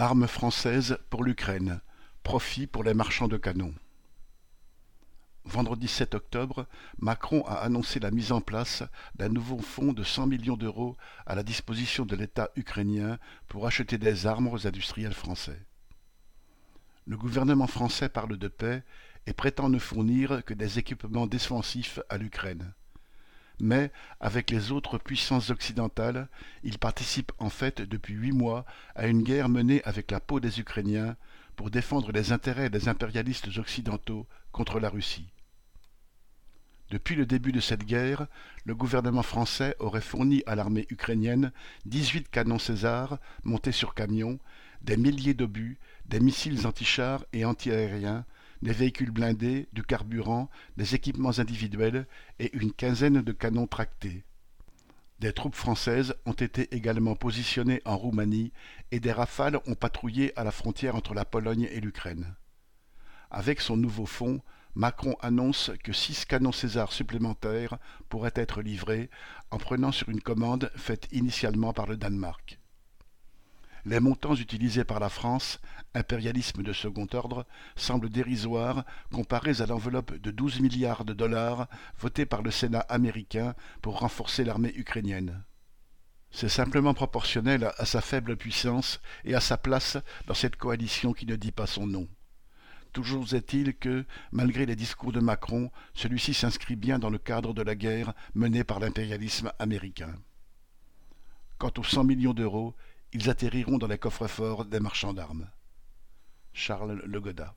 Armes françaises pour l'Ukraine, profit pour les marchands de canons. Vendredi 7 octobre, Macron a annoncé la mise en place d'un nouveau fonds de 100 millions d'euros à la disposition de l'État ukrainien pour acheter des armes aux industriels français. Le gouvernement français parle de paix et prétend ne fournir que des équipements défensifs à l'Ukraine mais avec les autres puissances occidentales, il participe en fait depuis huit mois à une guerre menée avec la peau des Ukrainiens pour défendre les intérêts des impérialistes occidentaux contre la Russie. Depuis le début de cette guerre, le gouvernement français aurait fourni à l'armée ukrainienne 18 canons César montés sur camions, des milliers d'obus, des missiles antichars et antiaériens, des véhicules blindés, du carburant, des équipements individuels et une quinzaine de canons tractés. Des troupes françaises ont été également positionnées en Roumanie et des rafales ont patrouillé à la frontière entre la Pologne et l'Ukraine. Avec son nouveau fonds, Macron annonce que six canons César supplémentaires pourraient être livrés en prenant sur une commande faite initialement par le Danemark. Les montants utilisés par la France, impérialisme de second ordre, semblent dérisoires comparés à l'enveloppe de 12 milliards de dollars votée par le Sénat américain pour renforcer l'armée ukrainienne. C'est simplement proportionnel à sa faible puissance et à sa place dans cette coalition qui ne dit pas son nom. Toujours est-il que, malgré les discours de Macron, celui-ci s'inscrit bien dans le cadre de la guerre menée par l'impérialisme américain. Quant aux 100 millions d'euros, ils atterriront dans les coffres-forts des marchands d'armes. Charles Legoda